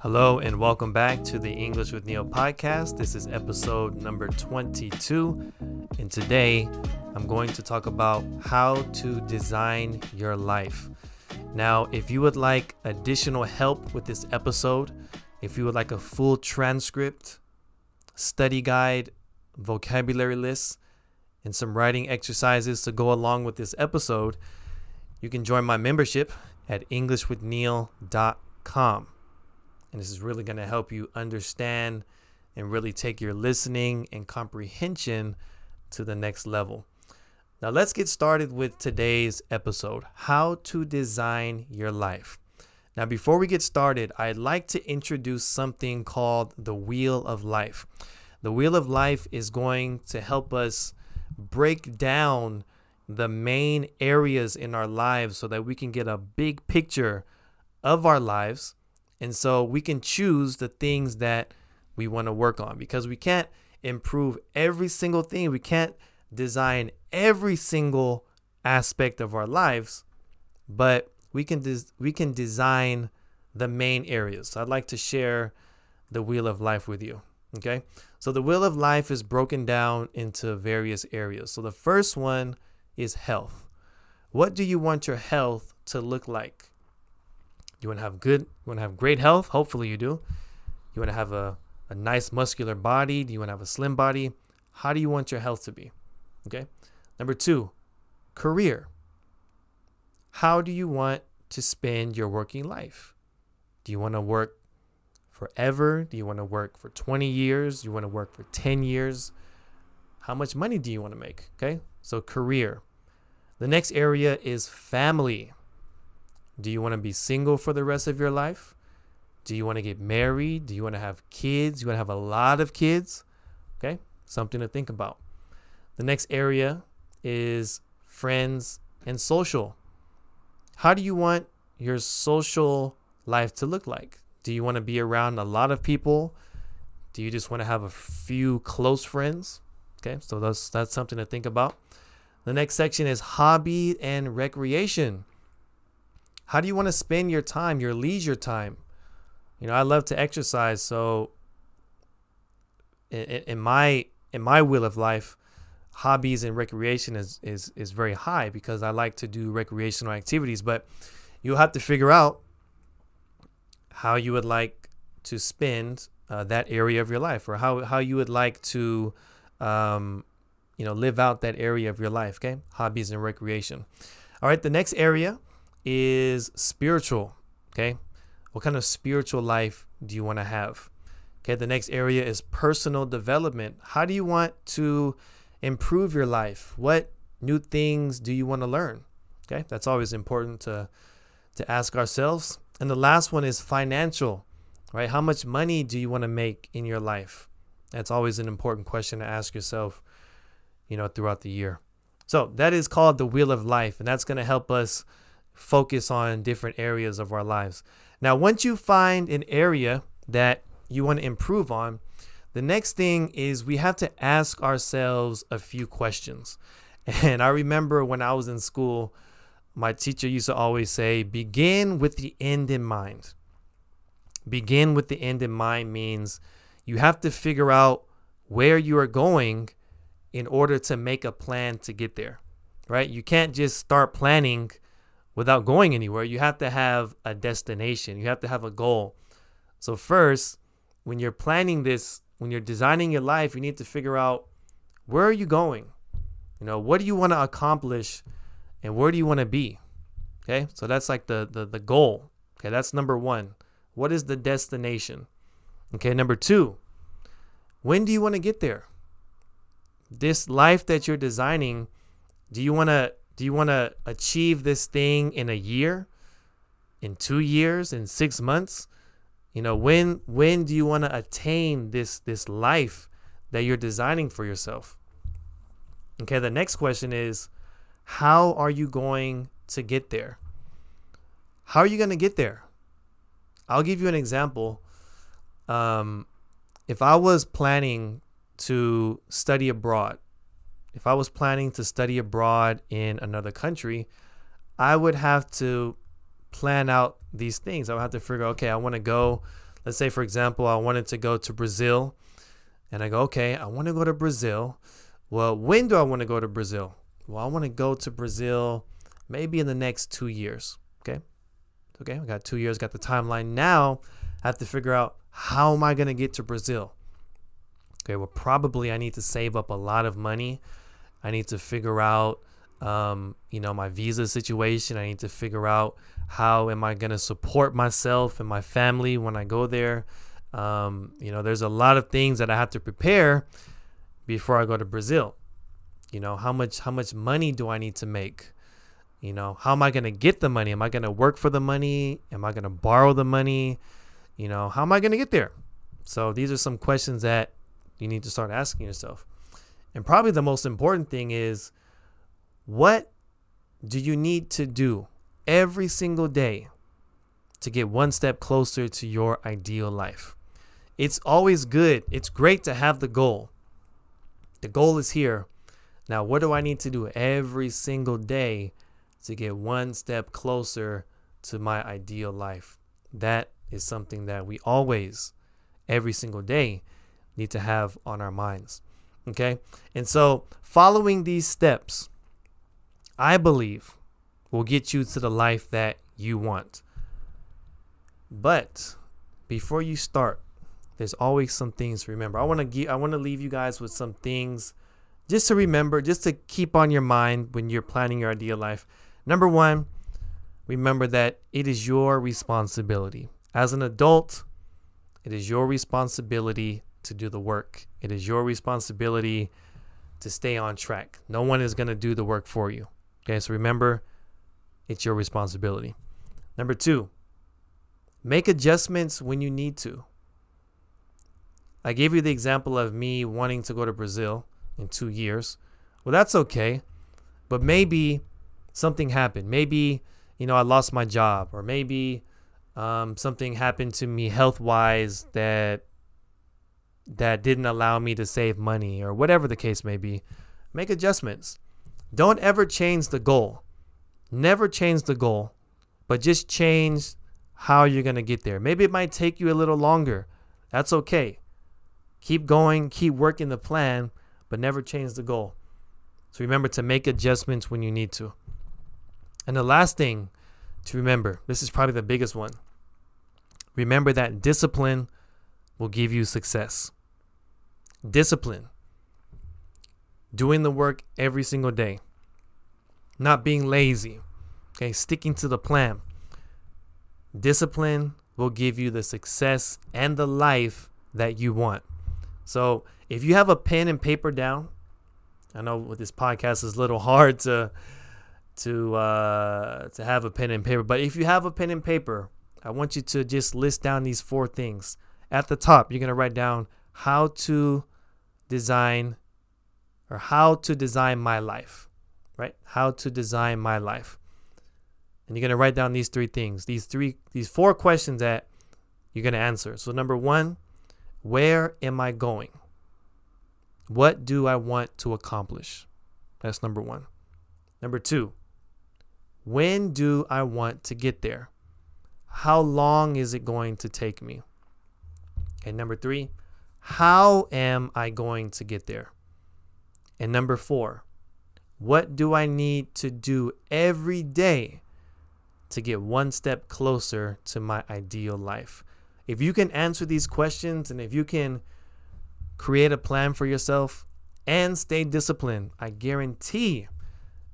Hello and welcome back to the English with Neil podcast. This is episode number 22. And today I'm going to talk about how to design your life. Now, if you would like additional help with this episode, if you would like a full transcript, study guide, vocabulary list, and some writing exercises to go along with this episode, you can join my membership at EnglishWithNeil.com. And this is really going to help you understand and really take your listening and comprehension to the next level. Now, let's get started with today's episode How to Design Your Life. Now, before we get started, I'd like to introduce something called the Wheel of Life. The Wheel of Life is going to help us break down the main areas in our lives so that we can get a big picture of our lives and so we can choose the things that we want to work on because we can't improve every single thing. We can't design every single aspect of our lives, but we can des- we can design the main areas. So I'd like to share the wheel of life with you. Okay? So the wheel of life is broken down into various areas. So the first one is health. What do you want your health to look like? You want to have good, you want to have great health. Hopefully, you do. You want to have a, a nice muscular body. Do you want to have a slim body? How do you want your health to be? Okay. Number two, career. How do you want to spend your working life? Do you want to work forever? Do you want to work for 20 years? Do you want to work for 10 years? How much money do you want to make? Okay. So, career. The next area is family. Do you want to be single for the rest of your life? Do you want to get married? Do you want to have kids? You want to have a lot of kids? Okay, something to think about. The next area is friends and social. How do you want your social life to look like? Do you want to be around a lot of people? Do you just want to have a few close friends? Okay, so that's that's something to think about. The next section is hobby and recreation. How do you want to spend your time, your leisure time? You know, I love to exercise, so in, in my in my wheel of life, hobbies and recreation is is is very high because I like to do recreational activities. But you'll have to figure out how you would like to spend uh, that area of your life, or how how you would like to, um, you know, live out that area of your life. Okay, hobbies and recreation. All right, the next area is spiritual. Okay. What kind of spiritual life do you want to have? Okay. The next area is personal development. How do you want to improve your life? What new things do you want to learn? Okay. That's always important to, to ask ourselves. And the last one is financial, right? How much money do you want to make in your life? That's always an important question to ask yourself, you know, throughout the year. So that is called the wheel of life, and that's going to help us focus on different areas of our lives. Now, once you find an area that you want to improve on, the next thing is we have to ask ourselves a few questions. And I remember when I was in school, my teacher used to always say, begin with the end in mind. Begin with the end in mind means you have to figure out where you are going in order to make a plan to get there, right? You can't just start planning without going anywhere. You have to have a destination, you have to have a goal. So, first, when you're planning this, when you're designing your life, you need to figure out where are you going? You know, what do you want to accomplish and where do you want to be? Okay? So that's like the, the the goal. Okay, that's number 1. What is the destination? Okay, number 2. When do you want to get there? This life that you're designing, do you want to do you want to achieve this thing in a year? In 2 years, in 6 months? You know, when when do you want to attain this this life that you're designing for yourself? Okay, the next question is how are you going to get there? How are you going to get there? I'll give you an example. Um, if I was planning to study abroad, if I was planning to study abroad in another country, I would have to plan out these things. I would have to figure, okay, I want to go, let's say, for example, I wanted to go to Brazil, and I go, okay, I want to go to Brazil. Well, when do I want to go to Brazil? Well, I want to go to Brazil maybe in the next two years. Okay. Okay. We got two years, got the timeline. Now I have to figure out how am I going to get to Brazil? Okay. Well, probably I need to save up a lot of money. I need to figure out, um, you know, my visa situation. I need to figure out how am I going to support myself and my family when I go there. Um, you know, there's a lot of things that I have to prepare before I go to Brazil. You know, how much how much money do I need to make? You know, how am I going to get the money? Am I going to work for the money? Am I going to borrow the money? You know, how am I going to get there? So these are some questions that you need to start asking yourself. And probably the most important thing is what do you need to do every single day to get one step closer to your ideal life? It's always good. It's great to have the goal. The goal is here. Now, what do I need to do every single day to get one step closer to my ideal life? That is something that we always, every single day, need to have on our minds. Okay? And so, following these steps, I believe will get you to the life that you want. But before you start, there's always some things to remember. I want to give, I want to leave you guys with some things just to remember, just to keep on your mind when you're planning your ideal life. Number 1, remember that it is your responsibility. As an adult, it is your responsibility to do the work. It is your responsibility to stay on track. No one is going to do the work for you. Okay, so remember, it's your responsibility. Number two, make adjustments when you need to. I gave you the example of me wanting to go to Brazil in two years. Well, that's okay. But maybe something happened. Maybe, you know, I lost my job, or maybe um, something happened to me health wise that that didn't allow me to save money or whatever the case may be make adjustments don't ever change the goal never change the goal but just change how you're going to get there maybe it might take you a little longer that's okay Keep going, keep working the plan, but never change the goal. So remember to make adjustments when you need to. And the last thing to remember this is probably the biggest one. Remember that discipline will give you success. Discipline. Doing the work every single day. Not being lazy. Okay, sticking to the plan. Discipline will give you the success and the life that you want. So if you have a pen and paper down, I know with this podcast is a little hard to to uh, to have a pen and paper, but if you have a pen and paper, I want you to just list down these four things. At the top, you're gonna write down how to design or how to design my life, right? How to design my life. And you're going to write down these three things, these three these four questions that you're going to answer. So number 1, where am I going? What do I want to accomplish? That's number one. Number two, when do I want to get there? How long is it going to take me? And number three, how am I going to get there? And number four, what do I need to do every day to get one step closer to my ideal life? If you can answer these questions and if you can create a plan for yourself and stay disciplined, I guarantee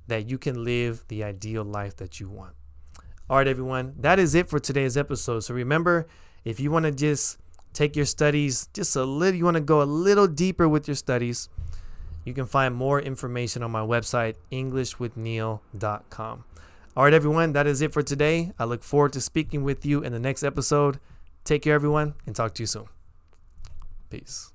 that you can live the ideal life that you want. All right, everyone, that is it for today's episode. So remember, if you want to just take your studies just a little, you want to go a little deeper with your studies, you can find more information on my website, EnglishWithNeil.com. All right, everyone, that is it for today. I look forward to speaking with you in the next episode. Take care, everyone, and talk to you soon. Peace.